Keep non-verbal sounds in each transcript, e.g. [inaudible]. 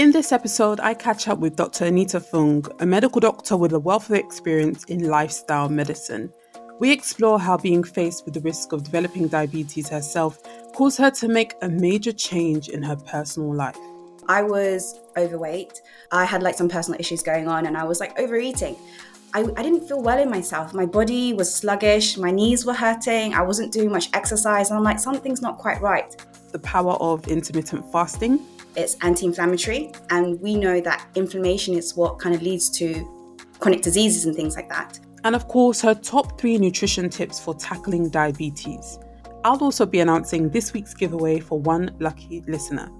In this episode, I catch up with Dr. Anita Phung, a medical doctor with a wealth of experience in lifestyle medicine. We explore how being faced with the risk of developing diabetes herself caused her to make a major change in her personal life. I was overweight. I had like some personal issues going on and I was like overeating. I, I didn't feel well in myself. My body was sluggish, my knees were hurting, I wasn't doing much exercise, and I'm like, something's not quite right. The power of intermittent fasting it's anti inflammatory, and we know that inflammation is what kind of leads to chronic diseases and things like that. And of course, her top three nutrition tips for tackling diabetes. I'll also be announcing this week's giveaway for one lucky listener.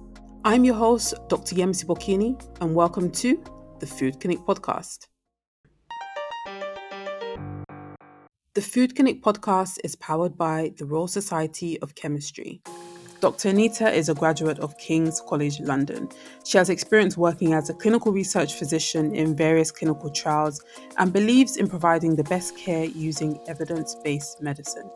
I'm your host, Dr. Yemisi Bokinni, and welcome to the Food Clinic Podcast. The Food Clinic Podcast is powered by the Royal Society of Chemistry. Dr. Anita is a graduate of King's College London. She has experience working as a clinical research physician in various clinical trials and believes in providing the best care using evidence based medicine.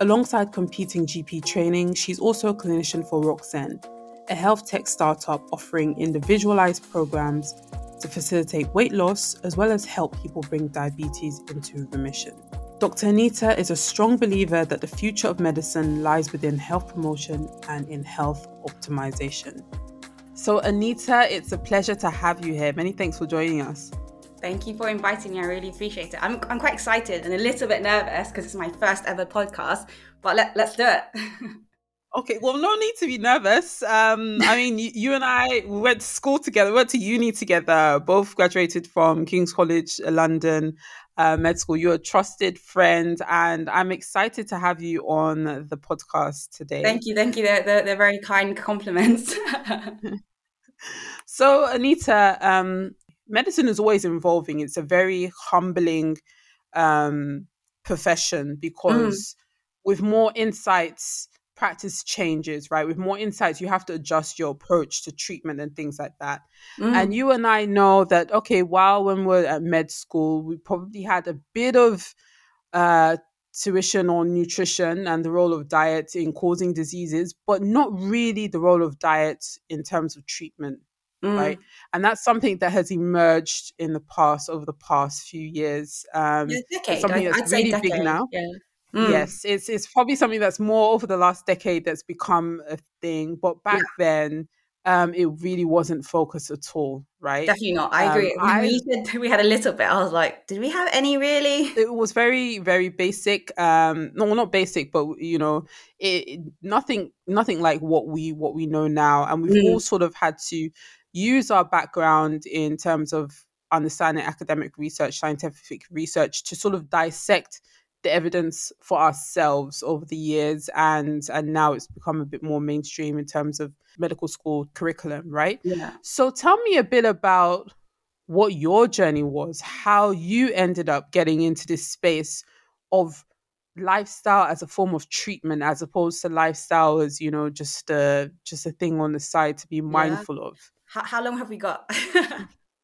Alongside competing GP training, she's also a clinician for Roczen, a health tech startup offering individualized programs to facilitate weight loss as well as help people bring diabetes into remission. Dr. Anita is a strong believer that the future of medicine lies within health promotion and in health optimization. So, Anita, it's a pleasure to have you here. Many thanks for joining us. Thank you for inviting me. I really appreciate it. I'm, I'm quite excited and a little bit nervous because it's my first ever podcast, but let, let's do it. [laughs] Okay, well, no need to be nervous. Um, I mean, you, you, and I we went to school together, we went to uni together, both graduated from King's College London uh, Med School. You're a trusted friend, and I'm excited to have you on the podcast today. Thank you, thank you. They're, they're, they're very kind compliments. [laughs] so, Anita, um, medicine is always evolving. It's a very humbling um, profession because mm. with more insights practice changes, right? With more insights, you have to adjust your approach to treatment and things like that. Mm. And you and I know that, okay, while when we're at med school, we probably had a bit of uh, tuition on nutrition and the role of diet in causing diseases, but not really the role of diet in terms of treatment. Mm. Right. And that's something that has emerged in the past over the past few years. Um, yeah, decade. Something that's I'd really big now. Yeah. Mm. Yes, it's it's probably something that's more over the last decade that's become a thing. But back yeah. then, um, it really wasn't focused at all, right? Definitely not. I agree. Um, I, we, said we had a little bit. I was like, did we have any really? It was very, very basic. Um, no, not basic, but you know, it nothing, nothing like what we what we know now, and we've mm. all sort of had to use our background in terms of understanding academic research, scientific research, to sort of dissect the evidence for ourselves over the years and and now it's become a bit more mainstream in terms of medical school curriculum right? Yeah. So tell me a bit about what your journey was how you ended up getting into this space of lifestyle as a form of treatment as opposed to lifestyle as you know just a just a thing on the side to be mindful yeah. of. How, how long have we got? [laughs]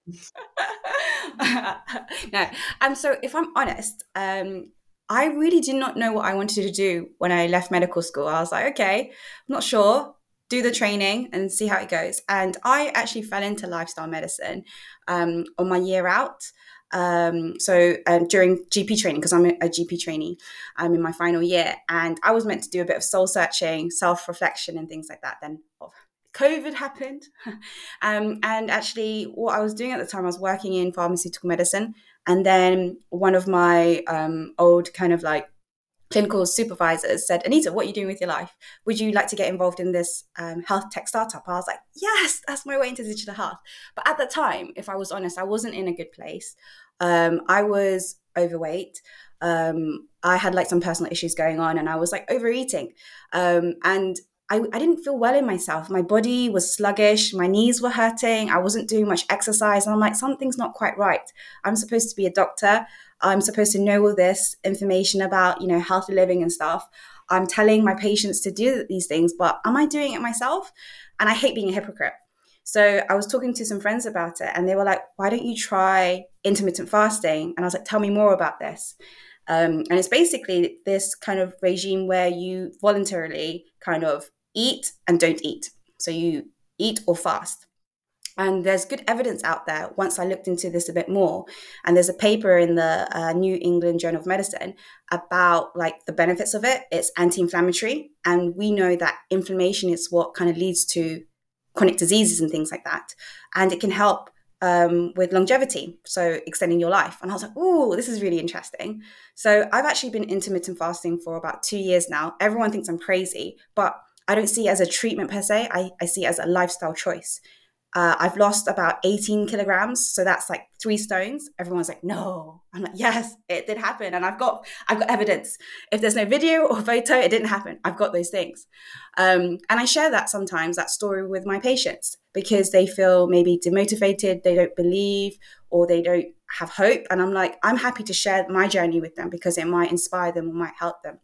[laughs] No. Um so if i'm honest um I really did not know what I wanted to do when I left medical school. I was like, okay, I'm not sure. Do the training and see how it goes. And I actually fell into lifestyle medicine um, on my year out. Um, so um, during GP training, because I'm a, a, GP trainee, I'm in my final year, and I was meant to do a bit of soul searching, self reflection, and things like that. Then COVID happened, [laughs] um, and actually, what I was doing at the time, I was working in pharmaceutical medicine. And then one of my um, old kind of like clinical supervisors said, Anita, what are you doing with your life? Would you like to get involved in this um, health tech startup? I was like, yes, that's my way into digital health. But at the time, if I was honest, I wasn't in a good place. Um, I was overweight. Um, I had like some personal issues going on and I was like overeating. Um, and I, I didn't feel well in myself. My body was sluggish, my knees were hurting, I wasn't doing much exercise. And I'm like, something's not quite right. I'm supposed to be a doctor. I'm supposed to know all this information about, you know, healthy living and stuff. I'm telling my patients to do these things, but am I doing it myself? And I hate being a hypocrite. So I was talking to some friends about it and they were like, why don't you try intermittent fasting? And I was like, tell me more about this. Um, and it's basically this kind of regime where you voluntarily kind of eat and don't eat. So you eat or fast. and there's good evidence out there once i looked into this a bit more and there's a paper in the uh, new england journal of medicine about like the benefits of it it's anti-inflammatory and we know that inflammation is what kind of leads to chronic diseases and things like that and it can help um, with longevity, so extending your life. And I was like, oh, this is really interesting. So I've actually been intermittent fasting for about two years now. Everyone thinks I'm crazy, but I don't see it as a treatment per se. I, I see it as a lifestyle choice. Uh, I've lost about 18 kilograms, so that's like three stones. Everyone's like, "No," I'm like, "Yes, it did happen," and I've got I've got evidence. If there's no video or photo, it didn't happen. I've got those things, um, and I share that sometimes that story with my patients because they feel maybe demotivated, they don't believe, or they don't have hope. And I'm like, I'm happy to share my journey with them because it might inspire them or might help them.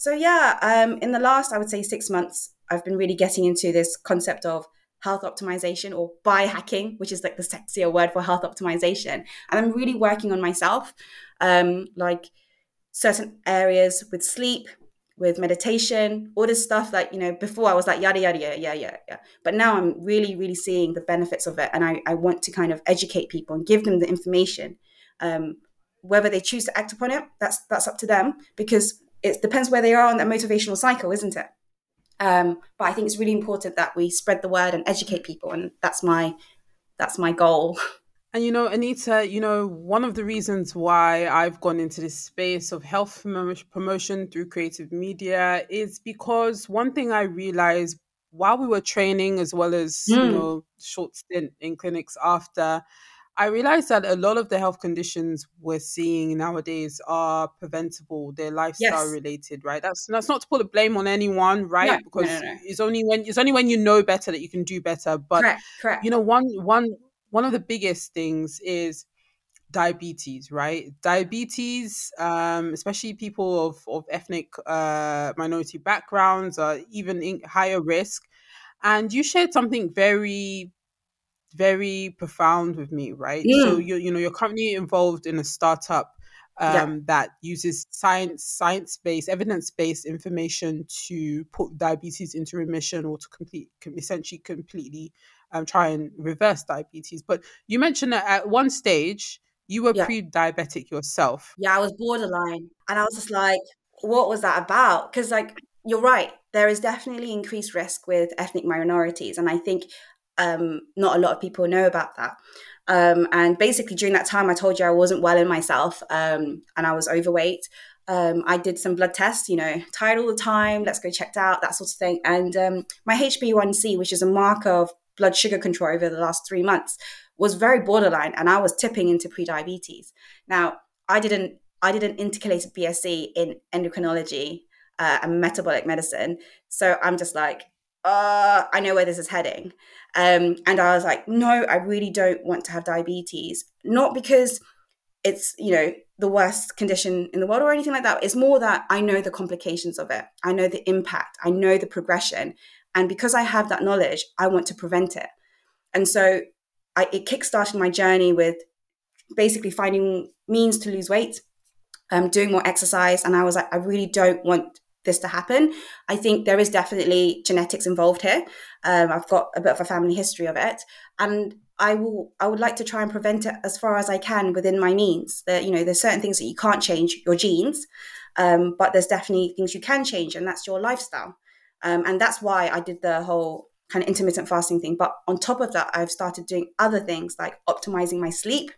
So yeah, um, in the last I would say six months, I've been really getting into this concept of health optimization or biohacking, which is like the sexier word for health optimization. And I'm really working on myself, um, like certain areas with sleep, with meditation, all this stuff that, you know, before I was like, yada, yada, yada, yeah, yeah, yeah. But now I'm really, really seeing the benefits of it. And I, I want to kind of educate people and give them the information. Um, whether they choose to act upon it, that's that's up to them because it depends where they are on that motivational cycle, isn't it? Um, but I think it's really important that we spread the word and educate people, and that's my that's my goal. [laughs] And you know, Anita, you know, one of the reasons why I've gone into this space of health promotion through creative media is because one thing I realized while we were training, as well as mm. you know, short stint in clinics after, I realized that a lot of the health conditions we're seeing nowadays are preventable. They're lifestyle yes. related, right? That's that's not to put the blame on anyone, right? No, because no, no, it's only when it's only when you know better that you can do better. But correct, correct. you know, one one one of the biggest things is diabetes, right? Diabetes, um, especially people of, of ethnic uh, minority backgrounds, are even in higher risk. And you shared something very very profound with me, right? Mm. So you you know you're currently involved in a startup um, yeah. that uses science science based evidence based information to put diabetes into remission or to complete essentially completely um, try and reverse diabetes. But you mentioned that at one stage you were yeah. pre-diabetic yourself. Yeah, I was borderline, and I was just like, what was that about? Because like you're right, there is definitely increased risk with ethnic minorities, and I think um, not a lot of people know about that. Um, and basically, during that time, I told you I wasn't well in myself um, and I was overweight. Um, I did some blood tests, you know, tired all the time, let's go checked out, that sort of thing. And um, my HbA1c, which is a marker of blood sugar control over the last three months, was very borderline, and I was tipping into prediabetes. Now, I didn't, I did an intercalated BSc in endocrinology uh, and metabolic medicine, so I'm just like, uh, I know where this is heading. Um, and I was like, no, I really don't want to have diabetes. Not because it's, you know, the worst condition in the world or anything like that. It's more that I know the complications of it. I know the impact. I know the progression. And because I have that knowledge, I want to prevent it. And so I, it kickstarted my journey with basically finding means to lose weight, um, doing more exercise. And I was like, I really don't want this to happen. I think there is definitely genetics involved here. Um, I've got a bit of a family history of it, and I will. I would like to try and prevent it as far as I can within my means. That you know, there's certain things that you can't change your genes, um, but there's definitely things you can change, and that's your lifestyle. Um, and that's why I did the whole kind of intermittent fasting thing. But on top of that, I've started doing other things like optimizing my sleep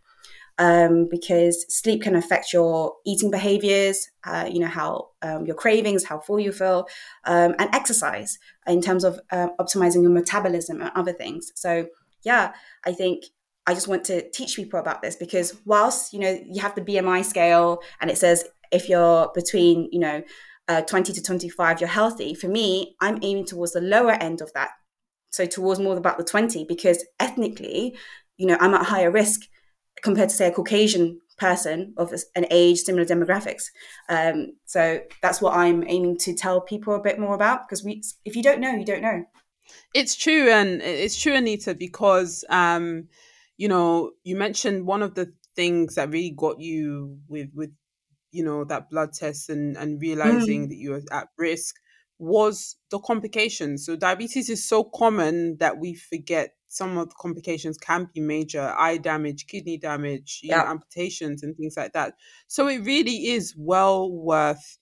um, because sleep can affect your eating behaviors, uh, you know, how um, your cravings, how full you feel, um, and exercise in terms of uh, optimizing your metabolism and other things. So, yeah, I think I just want to teach people about this because whilst, you know, you have the BMI scale and it says if you're between, you know, uh, 20 to 25, you're healthy. For me, I'm aiming towards the lower end of that. So towards more about the 20, because ethnically, you know, I'm at higher risk compared to say a Caucasian person of an age similar demographics. Um, so that's what I'm aiming to tell people a bit more about because we, if you don't know, you don't know. It's true, and it's true, Anita, because um, you know you mentioned one of the things that really got you with with you know that blood test and and realizing mm. that you were at risk was the complications. So diabetes is so common that we forget some of the complications can be major eye damage, kidney damage, you know, amputations, and things like that. So it really is well worth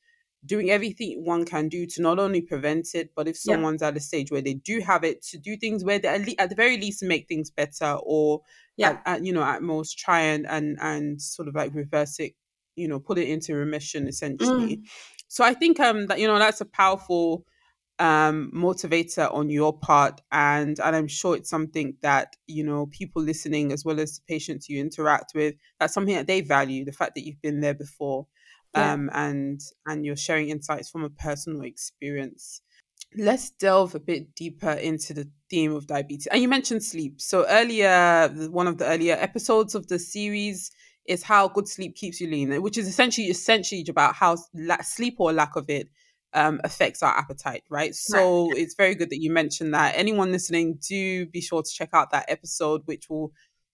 doing everything one can do to not only prevent it, but if someone's at a stage where they do have it, to do things where they at, le- at the very least make things better, or Yeah. at, at, you know at most try and and and sort of like reverse it, you know, put it into remission essentially. Mm. So I think um that you know that's a powerful um motivator on your part and and i'm sure it's something that you know people listening as well as the patients you interact with that's something that they value the fact that you've been there before Yeah. um and and you're sharing insights from a personal experience let's delve a bit deeper into the theme of diabetes and you mentioned sleep so earlier one of the earlier episodes of the series is how good sleep keeps you lean which is essentially essentially about how la- sleep or lack of it um, affects our appetite, right? So it's very good that you mentioned that. Anyone listening, do be sure to check out that episode, which will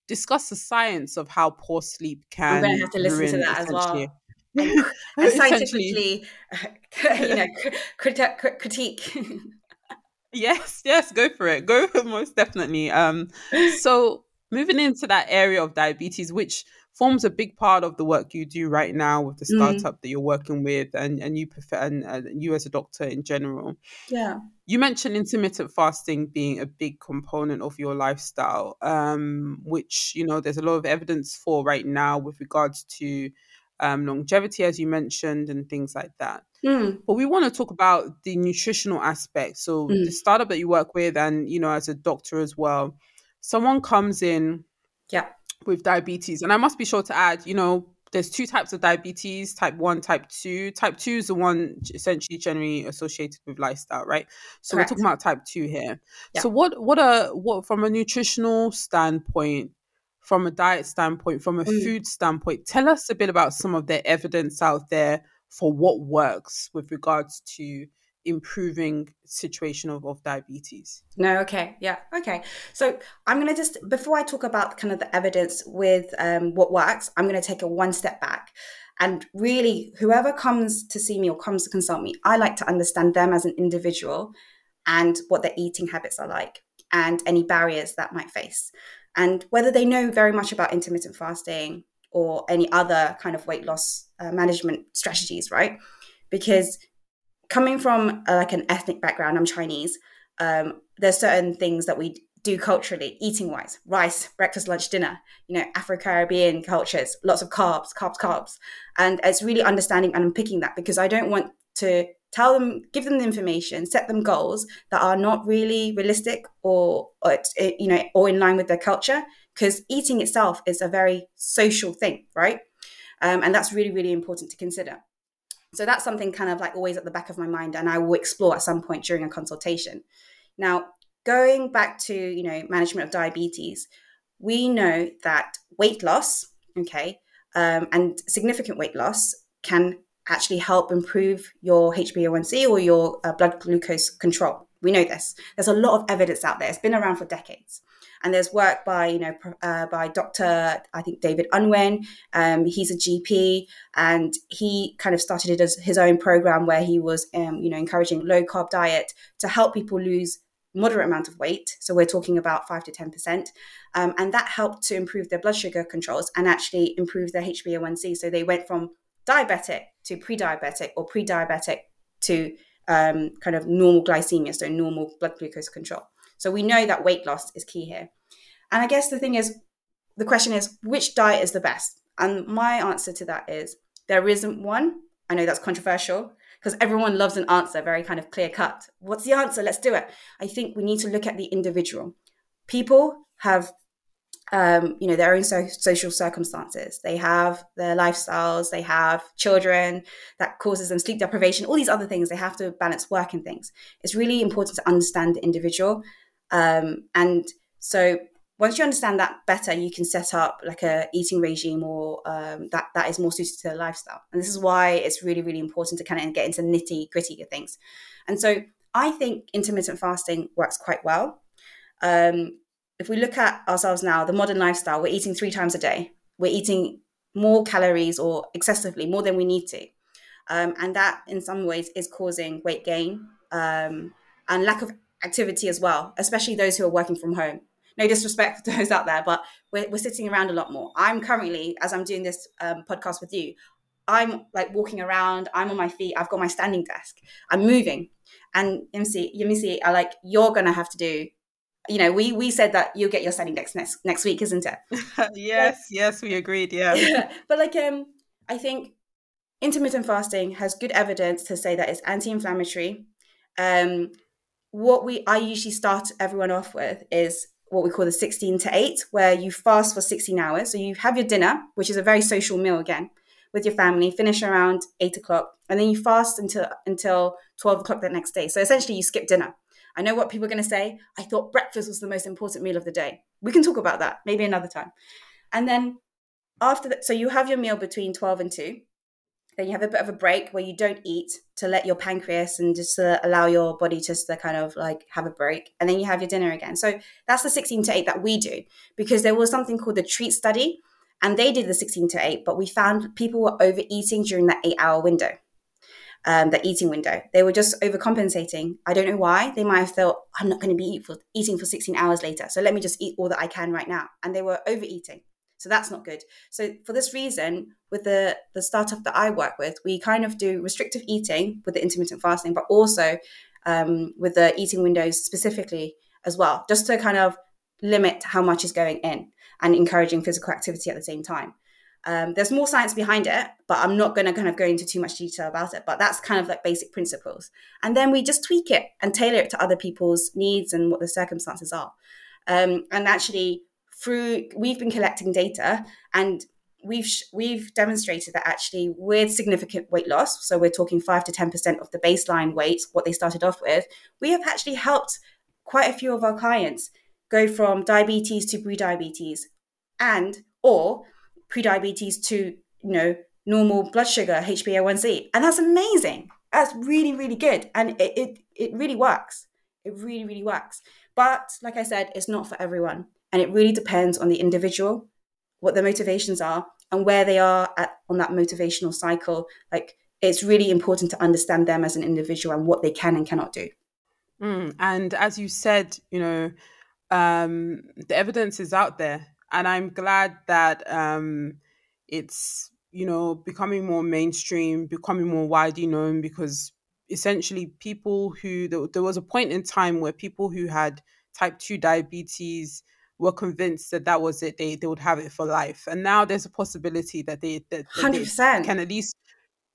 discuss the science of how poor sleep can. I'm going to have to listen to that as well. [laughs] And, and scientifically, [laughs] you know, crit- crit- critique. [laughs] Yes, yes, go for it. Go for it, most definitely. Um, so moving into that area of diabetes, which forms a big part of the work you do right now with the Mm. startup that you're working with, and and you prefer and, and you as a doctor in general. yeah. You mentioned intermittent fasting being a big component of your lifestyle, um, which you know there's a lot of evidence for right now with regards to um, longevity, as you mentioned, and things like that. Mm. But we want to talk about the nutritional aspect. So Mm. the startup that you work with, and you know, as a doctor as well, someone comes in Yeah. With diabetes, and I must be sure to add, you know, there's two types of diabetes: type one, type two. Type two is the one essentially generally associated with lifestyle, right? So Correct. we're talking about type two here. Yeah. So what what are what from a nutritional standpoint? From a diet standpoint, from a Mm. food standpoint, tell us a bit about some of the evidence out there for what works with regards to improving situation of, of diabetes. No, okay, yeah, okay. So I'm gonna just before I talk about kind of the evidence with um, what works, I'm gonna take a one step back, and really, whoever comes to see me or comes to consult me, I like to understand them as an individual, and what their eating habits are like, and any barriers that might face, and whether they know very much about intermittent fasting or any other kind of weight loss uh, management strategies, right? Because coming from uh, like an ethnic background, I'm Chinese um, there's certain things that we do culturally, eating wise, rice, breakfast, lunch, dinner, you know, Afro Caribbean cultures, lots of carbs, carbs, carbs. And it's really understanding and unpicking that because I don't want to tell them, give them the information, set them goals that are not really realistic or, or it, you know, or in line with their culture. Because eating itself is a very social thing, right? Um, and that's really, really important to consider. So that's something kind of like always at the back of my mind, and I will explore at some point during a consultation. Now, going back to you know management of diabetes, we know that weight loss, okay, um, and significant weight loss can actually help improve your HbA1c or your uh, blood glucose control. We know this. There's a lot of evidence out there. It's been around for decades. And there's work by, you know, uh, by Dr. I think David Unwin. Um, he's a GP, and he kind of started it as his own program where he was, um, you know, encouraging low carb diet to help people lose moderate amount of weight. So we're talking about five to ten percent, um, and that helped to improve their blood sugar controls and actually improve their HbA1c. So they went from diabetic to pre-diabetic or pre-diabetic to um, kind of normal glycemia, so normal blood glucose control. So we know that weight loss is key here. And I guess the thing is, the question is, which diet is the best? And my answer to that is there isn't one. I know that's controversial because everyone loves an answer, very kind of clear cut. What's the answer? Let's do it. I think we need to look at the individual. People have, um, you know, their own so- social circumstances. They have their lifestyles. They have children that causes them sleep deprivation. All these other things. They have to balance work and things. It's really important to understand the individual, um, and so once you understand that better, you can set up like a eating regime or um, that that is more suited to their lifestyle. And this is why it's really really important to kind of get into nitty gritty things. And so I think intermittent fasting works quite well. Um, if we look at ourselves now, the modern lifestyle, we're eating three times a day. We're eating more calories or excessively more than we need to, um, and that in some ways is causing weight gain um, and lack of activity as well, especially those who are working from home no disrespect to [laughs] those out there, but we're, we're sitting around a lot more. I'm currently, as I'm doing this um, podcast with you, I'm like walking around, I'm on my feet, I've got my standing desk, I'm moving. And MC, see, I like, you're going to have to do you know, we we said that you'll get your standing desk next next week, isn't it? [laughs] yes, yes, we agreed. [laughs] Yeah. but like, um, I think intermittent fasting has good evidence to say that it's anti-inflammatory. Um, what we I usually start everyone off with is what we call the 16 to 8, where you fast for 16 hours. So you have your dinner, which is a very social meal again, with your family, finish around 8 o'clock, and then you fast until until 12 o'clock the next day. So essentially you skip dinner. I know what people are going to say. I thought breakfast was the most important meal of the day. We can talk about that maybe another time. And then after that, so you have your meal between 12 and 2 then you have a bit of a break where you don't eat to let your pancreas and just to allow your body just to kind of like have a break and then you have your dinner again. So that's the 16 to 8 that we do because there was something called the treat study and they did the 16 to 8 but we found people were overeating during that eight hour window um, the eating window. They were just overcompensating. I don't know why. They might have thought i'm not going to be eat for, eating for 16 hours later so let me just eat all that i can right now and they were overeating so that's not good. So for this reason, with the the startup that I work with, we kind of do restrictive eating with the intermittent fasting, but also um, with the eating windows specifically as well, just to kind of limit how much is going in and encouraging physical activity at the same time. Um, there's more science behind it, but I'm not going to kind of go into too much detail about it. But that's kind of like basic principles. And then we just tweak it and tailor it to other people's needs and what the circumstances are. Um, and actually, through we've been collecting data and we've we've demonstrated that actually with significant weight loss so we're talking 5 to 10% of the baseline weight what they started off with we have actually helped quite a few of our clients go from diabetes to pre-diabetes and or pre-diabetes to you know normal blood sugar hbA1c and that's amazing. That's really really good. And it, it it really works. It really really works. But like i said it's not for everyone and it really depends on the individual, what their motivations are, and where they are at, on that motivational cycle. Like it's really important to understand them as an individual and what they can and cannot do. Mm, and as you said, you know, um, the evidence is out there, and I'm glad that um, it's you know becoming more mainstream, becoming more widely known because essentially people who there, there was a point in time where people who had type 2 diabetes were convinced that that was it they they would have it for life and now there's a possibility that they that, that 100% they can at least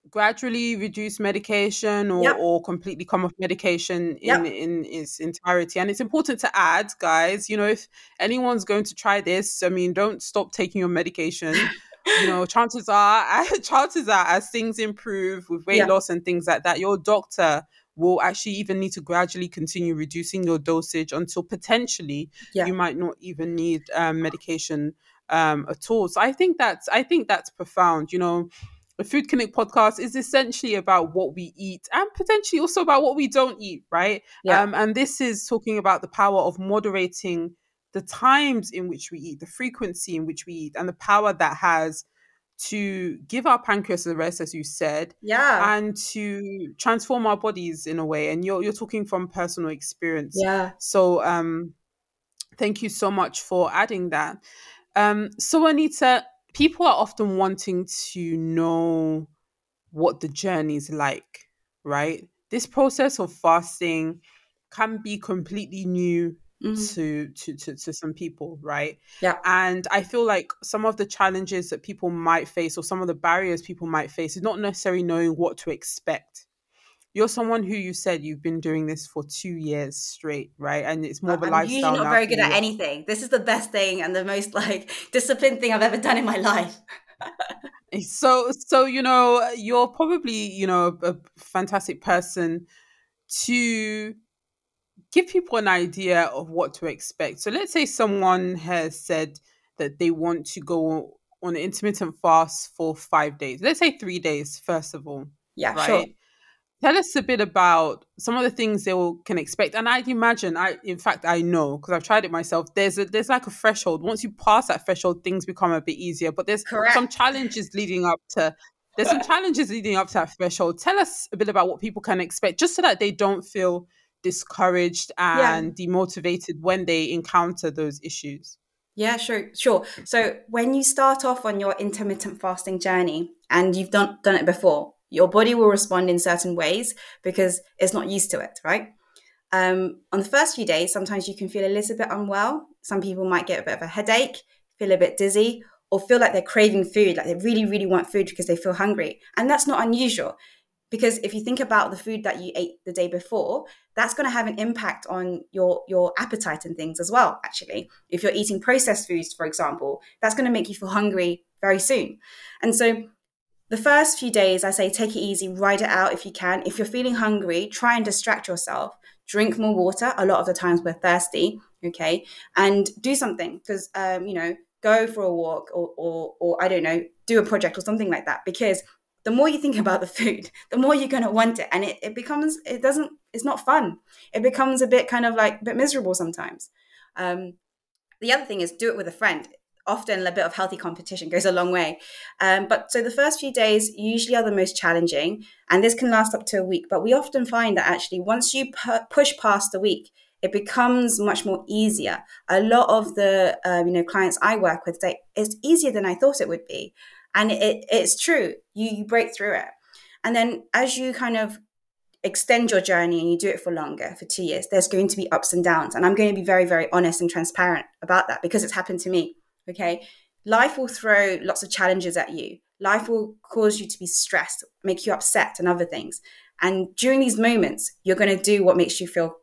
gradually reduce medication or, yep. or completely come off medication in, yep. in its entirety. And it's important to add, guys, you know, if anyone's going to try this, I mean, don't stop taking your medication. you know, [laughs] chances are, [laughs] chances are, as things improve with weight loss and things like that, your doctor will actually even need to gradually continue reducing your dosage until potentially yeah. you might not even need um, medication um, at all. So I think that's I think that's profound. You know, the Food Clinic podcast is essentially about what we eat and potentially also about what we don't eat, right? Yeah. Um, and this is talking about the power of moderating the times in which we eat, the frequency in which we eat, and the power that has to give our pancreas a rest, as you said, yeah, and to transform our bodies in a way. And you're you're talking from personal experience, yeah. So, um, thank you so much for adding that. Um, so Anita, people are often wanting to know what the journey is like, right? This process of fasting can be completely new mm-hmm. to, to to to some people right yeah and i feel like some of the challenges that people might face or some of the barriers people might face is not necessarily knowing what to expect you're someone who you said you've been doing this for two years straight, right? And it's more of a I'm lifestyle. Usually not very good at anything. This is the best thing and the most like disciplined thing I've ever done in my life. [laughs] so, so you know, you're probably you know a fantastic person to give people an idea of what to expect. So let's say someone has said that they want to go on an intermittent fast for five days. Let's say three days, first of all. Yeah, right? sure. Tell us a bit about some of the things they will, can expect. And I'd imagine, I in fact I know because I've tried it myself. There's a there's like a threshold. Once you pass that threshold, things become a bit easier. But there's Correct. some challenges leading up to there's some [laughs] challenges leading up to that threshold. Tell us a bit about what people can expect, just so that they don't feel discouraged and yeah. demotivated when they encounter those issues? Yeah, sure, sure. So when you start off on your intermittent fasting journey and you've done done it before, your body will respond in certain ways because it's not used to it, right? Um, on the first few days, sometimes you can feel a little bit unwell. Some people might get a bit of a headache, feel a bit dizzy, or feel like they're craving food, like they really, really want food because they feel hungry. And that's not unusual because if you think about the food that you ate the day before that's going to have an impact on your your appetite and things as well actually. If you're eating processed foods for example that's going to make you feel hungry very soon. And so the first few days i say take it easy ride it out if you can. If you're feeling hungry try and distract yourself. Drink more water a lot of the times we're thirsty okay? And do something because um, you know go for a walk or, or or i don't know do a project or something like that. Because the more you think [laughs] about the food, the more you're going to want it. And it, it becomes, it doesn't, it's not fun. It becomes a bit kind of like a bit miserable sometimes. Um, the other thing is do it with a friend. Often a bit of healthy competition goes a long way. Um, but so the first few days usually are the most challenging, and this can last up to a week. But we often find that actually once you pu- push past the week, it becomes much more easier. A lot of the um, you know clients I work with say it's easier than I thought it would be and it, it's true you, you break through it. And then as you kind of extend your journey and you do it for longer for two years there's going to be ups and downs. And i'm going to be very very honest and transparent about that because it's happened to me okay? Life will throw lots of challenges at you. Life will cause you to be stressed make you upset and other things. And during these moments you're going to do what makes you feel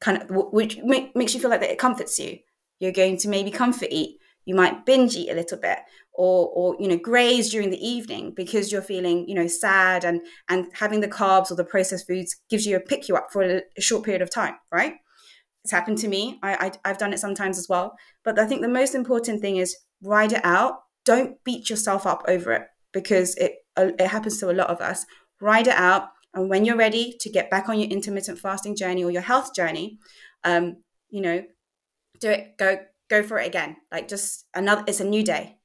kind of which makes you feel like that it comforts you. You're going to maybe comfort eat you might binge eat a little bit or or you know graze during the evening because you're feeling you know sad and and having the carbs or the processed foods gives you a pick you up for a, a short period of time right? It's happened to me. I, I i've done it sometimes as well. But i think the most important thing is ride it out. Don't beat yourself up over it because it it happens to a lot of us. Ride it out. And when you're ready to get back on your intermittent fasting journey or your health journey um you know do it. Go go for it again like just another it's a new day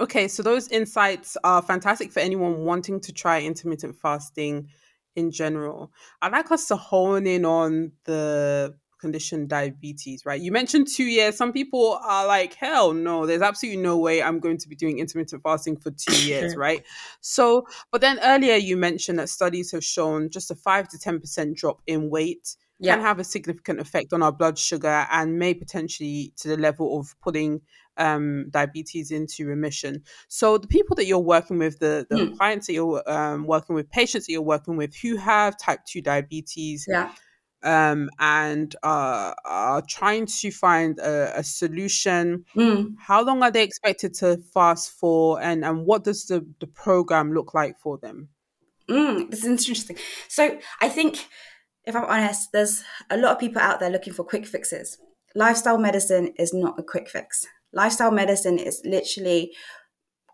Okay, so those insights are fantastic for anyone wanting to try intermittent fasting in general. I'd like us to hone in on the condition diabetes, right? You mentioned two years. Some people are like, hell no, there's absolutely no way I'm going to be doing intermittent fasting for two [coughs] years, right? So, but then earlier you mentioned that studies have shown just a 5 to 10% drop in weight yeah. can have a significant effect on our blood sugar and may potentially to the level of putting um, diabetes into remission. So the people that you're working with, the, the mm. clients that you're um, working with, patients that you're working with who have type 2 diabetes, yeah. um, and uh, are trying to find a, a solution. Mm. How long are they expected to fast for, and, and what does the, the program look like for them? Mm, this is interesting. So I think, if I'm honest, there's a lot of people out there looking for quick fixes. Lifestyle medicine is not a quick fix. Lifestyle medicine is literally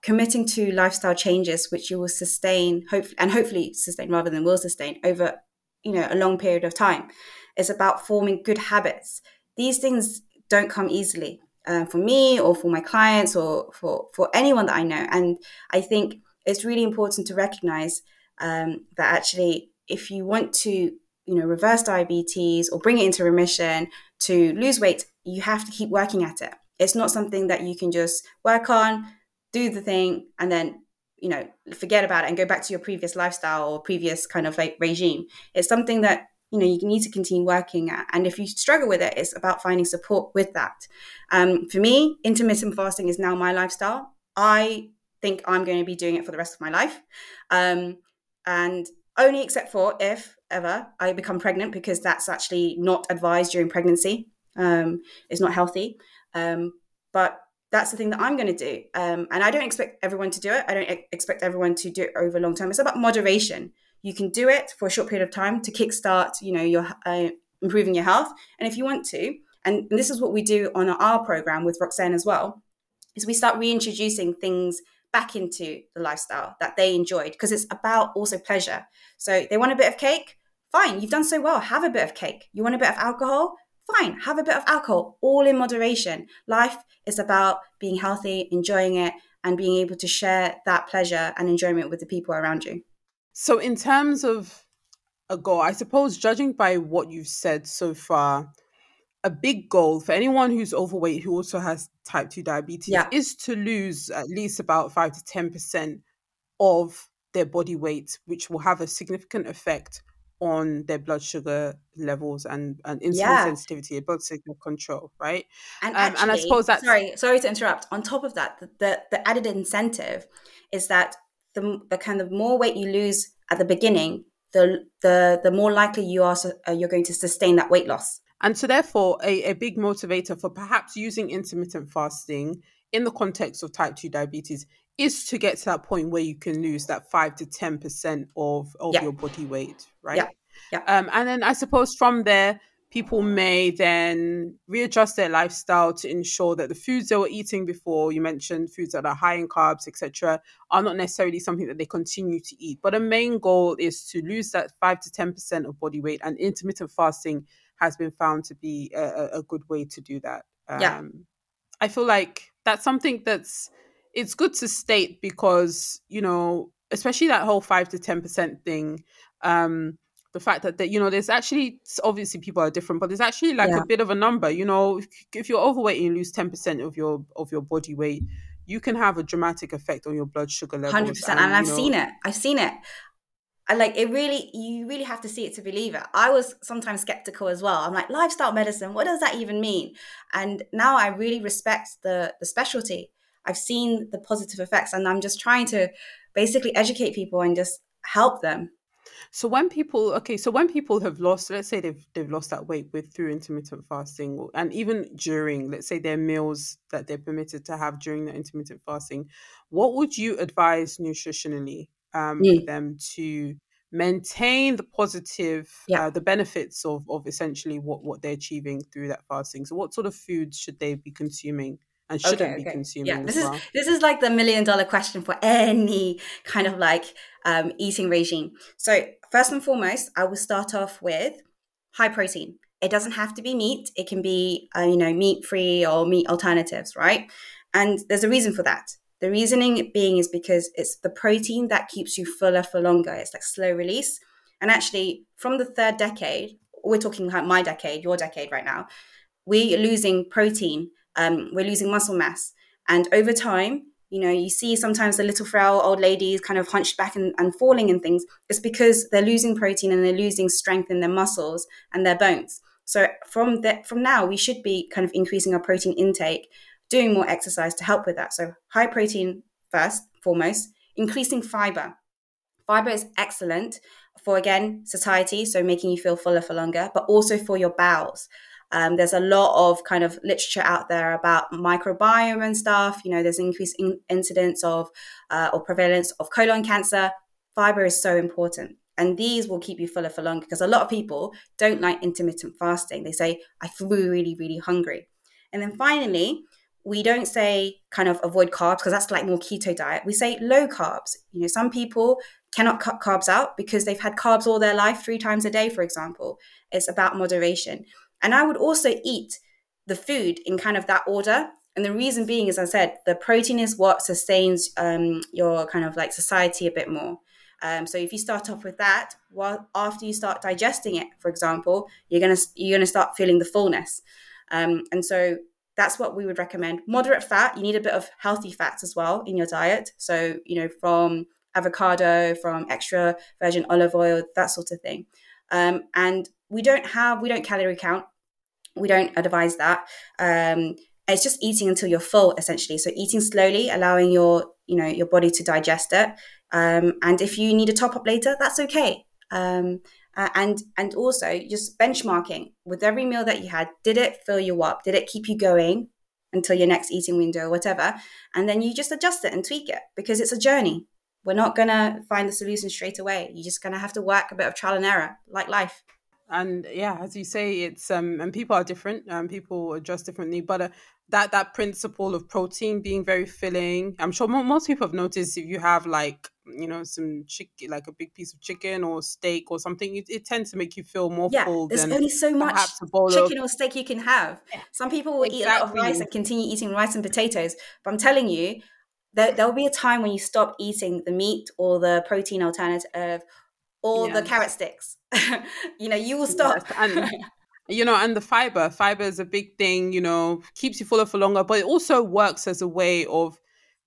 committing to lifestyle changes which you will sustain hope and hopefully sustain rather than will sustain over you know a long period of time it's about forming good habits these things don't come easily uh, for me or for my clients or for for anyone that i know and i think it's really important to recognize um, that actually if you want to you know reverse diabetes or bring it into remission to lose weight you have to keep working at it it's not something that you can just work on, do the thing, and then you know forget about it and go back to your previous lifestyle or previous kind of like regime. It's something that you know you need to continue working at, and if you struggle with it, it's about finding support with that. Um, for me, intermittent fasting is now my lifestyle. I think I'm going to be doing it for the rest of my life, um, and only except for if ever I become pregnant because that's actually not advised during pregnancy. Um, it's not healthy. Um, but that's the thing that I'm going to do. Um, and I don't expect everyone to do it. I don't expect everyone to do it over a long time. It's about moderation. You can do it for a short period of time to kickstart, you know, your uh, improving your health. And if you want to, and, and this is what we do on our program with Roczen as well, is we start reintroducing things back into the lifestyle that they enjoyed because it's about also pleasure. So they want a bit of cake, fine, you've done so well. Have a bit of cake. You want a bit of alcohol, fine, have a bit of alcohol, all in moderation. Life is about being healthy, enjoying it, and being able to share that pleasure and enjoyment with the people around you. So, in terms of a goal. I suppose, judging by what you've said so far, a big goal for anyone who's overweight who also has type 2 diabetes Yeah. is to lose at least about 5 to 10% of their body weight, which will have a significant effect on their blood sugar levels and, and insulin Yeah. sensitivity, blood signal control, right? And Um, actually, and I suppose that's- sorry, sorry to interrupt. On top of that, the, the, the added incentive is that the, the kind of more weight you lose at the beginning, the the the more likely you are uh, you're going to sustain that weight loss. And so, therefore, a, a big motivator for perhaps using intermittent fasting in the context of type 2 diabetes is to get to that point where you can lose that 5 to 10% of, of Yeah. your body weight, right? Yeah. Yeah. Um, and then I suppose from there, people may then readjust their lifestyle to ensure that the foods they were eating before, you mentioned foods that are high in carbs, etc., are not necessarily something that they continue to eat. But a main goal is to lose that 5 to 10% of body weight, and intermittent fasting has been found to be a, a- good way to do that. Um, Yeah. I feel like that's something that's it's good to state because you know, especially that whole five to ten percent thing. Um, the fact that, that you know, there's actually obviously people are different, but there's actually like Yeah. a bit of a number. You know, if, if you're overweight and you lose ten percent of your of your body weight, you can have a dramatic effect on your blood sugar levels. Hundred percent, and you I've know, seen it. I've seen it. I like it. Really, you really have to see it to believe it. I was sometimes skeptical as well. I'm like, lifestyle medicine. What does that even mean? And now I really respect the the specialty. I've seen the positive effects, and I'm just trying to basically educate people and just help them. So when people okay, so when people have lost, let's say they've they've lost that weight with through intermittent fasting, and even during, let's say their meals that they're permitted to have during the intermittent fasting, what would you advise nutritionally um, for Mm. them to maintain the positive, Yeah. uh, the benefits of of essentially what what they're achieving through that fasting? So what sort of foods should they be consuming and shouldn't be consuming Yeah, this is this is like the million dollar question for any kind of like um, eating regime. So first and foremost, I will start off with high protein. It doesn't have to be meat. It can be uh, you know meat free or meat alternatives, right? And there's a reason for that. The reasoning being is because it's the protein that keeps you fuller for longer. It's like slow release. And actually, from the third decade, we're talking about my decade, your decade right now, we're losing protein, um, we're losing muscle mass. And over time, you know, you see sometimes the little frail old ladies kind of hunched back and, and falling and things. It's because they're losing protein and they're losing strength in their muscles and their bones. So from that, from now, we should be kind of increasing our protein intake, doing more exercise to help with that. So high protein first, foremost, increasing fiber. Fiber is excellent for again satiety, so making you feel fuller for longer, but also for your bowels. Um, there's a lot of kind of literature out there about microbiome and stuff. You know, there's increased in- incidence of uh, or prevalence of colon cancer. Fiber is so important, and these will keep you fuller for longer because a lot of people don't like intermittent fasting. They say, "I feel really, really hungry," and then finally, we don't say kind of avoid carbs because that's like more keto diet. We say low carbs. You know, some people cannot cut carbs out because they've had carbs all their life, three times a day, for example. It's about moderation. And I would also eat the food in kind of that order. And the reason being, as I said, the protein is what sustains um, your kind of like satiety a bit more. Um, so if you start off with that, well, after you start digesting it, for example, you're gonna you're gonna start feeling the fullness. Um, and so that's what we would recommend. Moderate fat. You need a bit of healthy fats as well in your diet. So you know from avocado, from extra virgin olive oil, that sort of thing. Um, and we don't have we don't calorie count. We don't advise that. Um, it's just eating until you're full, essentially. So eating slowly, allowing your you know your body to digest it. Um, and if you need a top up later, that's okay. Um, uh, and and also just benchmarking with every meal that you had. Did it fill you up? Did it keep you going until your next eating window or whatever? And then you just adjust it and tweak it because it's a journey. We're not gonna find the solution straight away. You're just gonna have to work a bit of trial and error, like life. and yeah as you say it's um and people are different um people adjust differently but uh, that that principle of protein being very filling i'm sure most people have noticed if you have like you know some chicken like a big piece of chicken or steak or something it, it tends to make you feel more Yeah, full there's than only so much bowl of chicken or steak you can have. Some people will eat a lot of rice and continue eating rice and potatoes. But I'm telling you, there, there'll be a time when you stop eating the meat or the protein alternative or the carrot sticks. [laughs] you know, you will stop. Yes, and [laughs] you know, and the fiber, fiber is a big thing. You know, keeps you fuller for longer, but it also works as a way of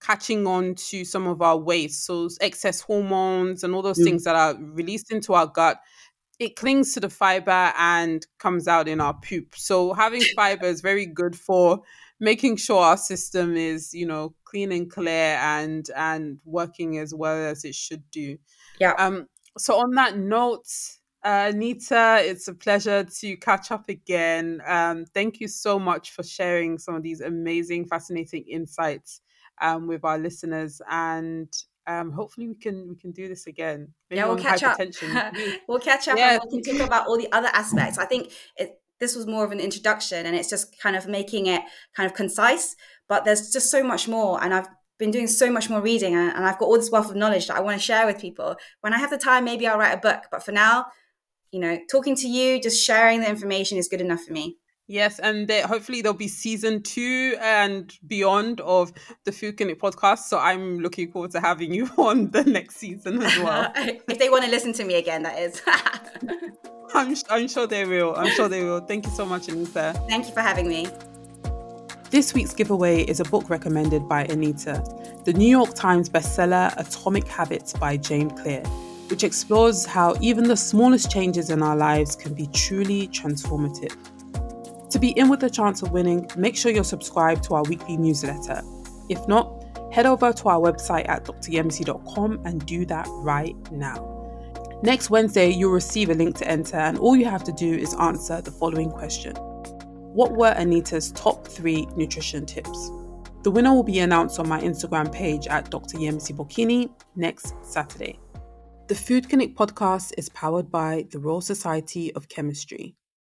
catching on to some of our waste, so excess hormones and all those mm. things that are released into our gut it clings to the fiber and comes out in our poop. So having [laughs] fiber is very good for making sure our system is, you know, clean and clear and and working as well as it should do. Yeah. Um so on that note, uh, Anita, it's a pleasure to catch up again. Um, thank you so much for sharing some of these amazing, fascinating insights um, with our listeners. And um, hopefully we can we can do this again. Maybe yeah, we'll catch up. we'll catch up [laughs] yeah. and we can talk about all the other aspects. I think it, this was more of an introduction, and it's just kind of making it kind of concise. But there's just so much more, and I've been doing so much more reading, and, and I've got all this wealth of knowledge that I want to share with people. When I have the time, maybe I'll write a book. But for now, you know, talking to you, just sharing the information is good enough for me. Yes, and there, hopefully there'll be season two and beyond of the Food Clinic podcast. So I'm looking forward to having you [laughs] on the next season as well. [laughs] if they want to listen to me again, that is. [laughs] I'm, I'm sure they will. I'm sure they will. Thank you so much, Anita. Thank you for having me. This week's giveaway is a book recommended by Anita, the New York Times bestseller Atomic Habits by James Clear, which explores how even the smallest changes in our lives can be truly transformative. To be in with a chance of winning, make sure you're subscribed to our weekly newsletter. If not, head over to our website at dryemisi.com and do that right now. Next Wednesday, you'll receive a link to enter, and all you have to do is answer the following question What were Anita's top three nutrition tips? The winner will be announced on my Instagram page at Dr. Bokinni next Saturday. The Food Clinic podcast is powered by the Royal Society of Chemistry.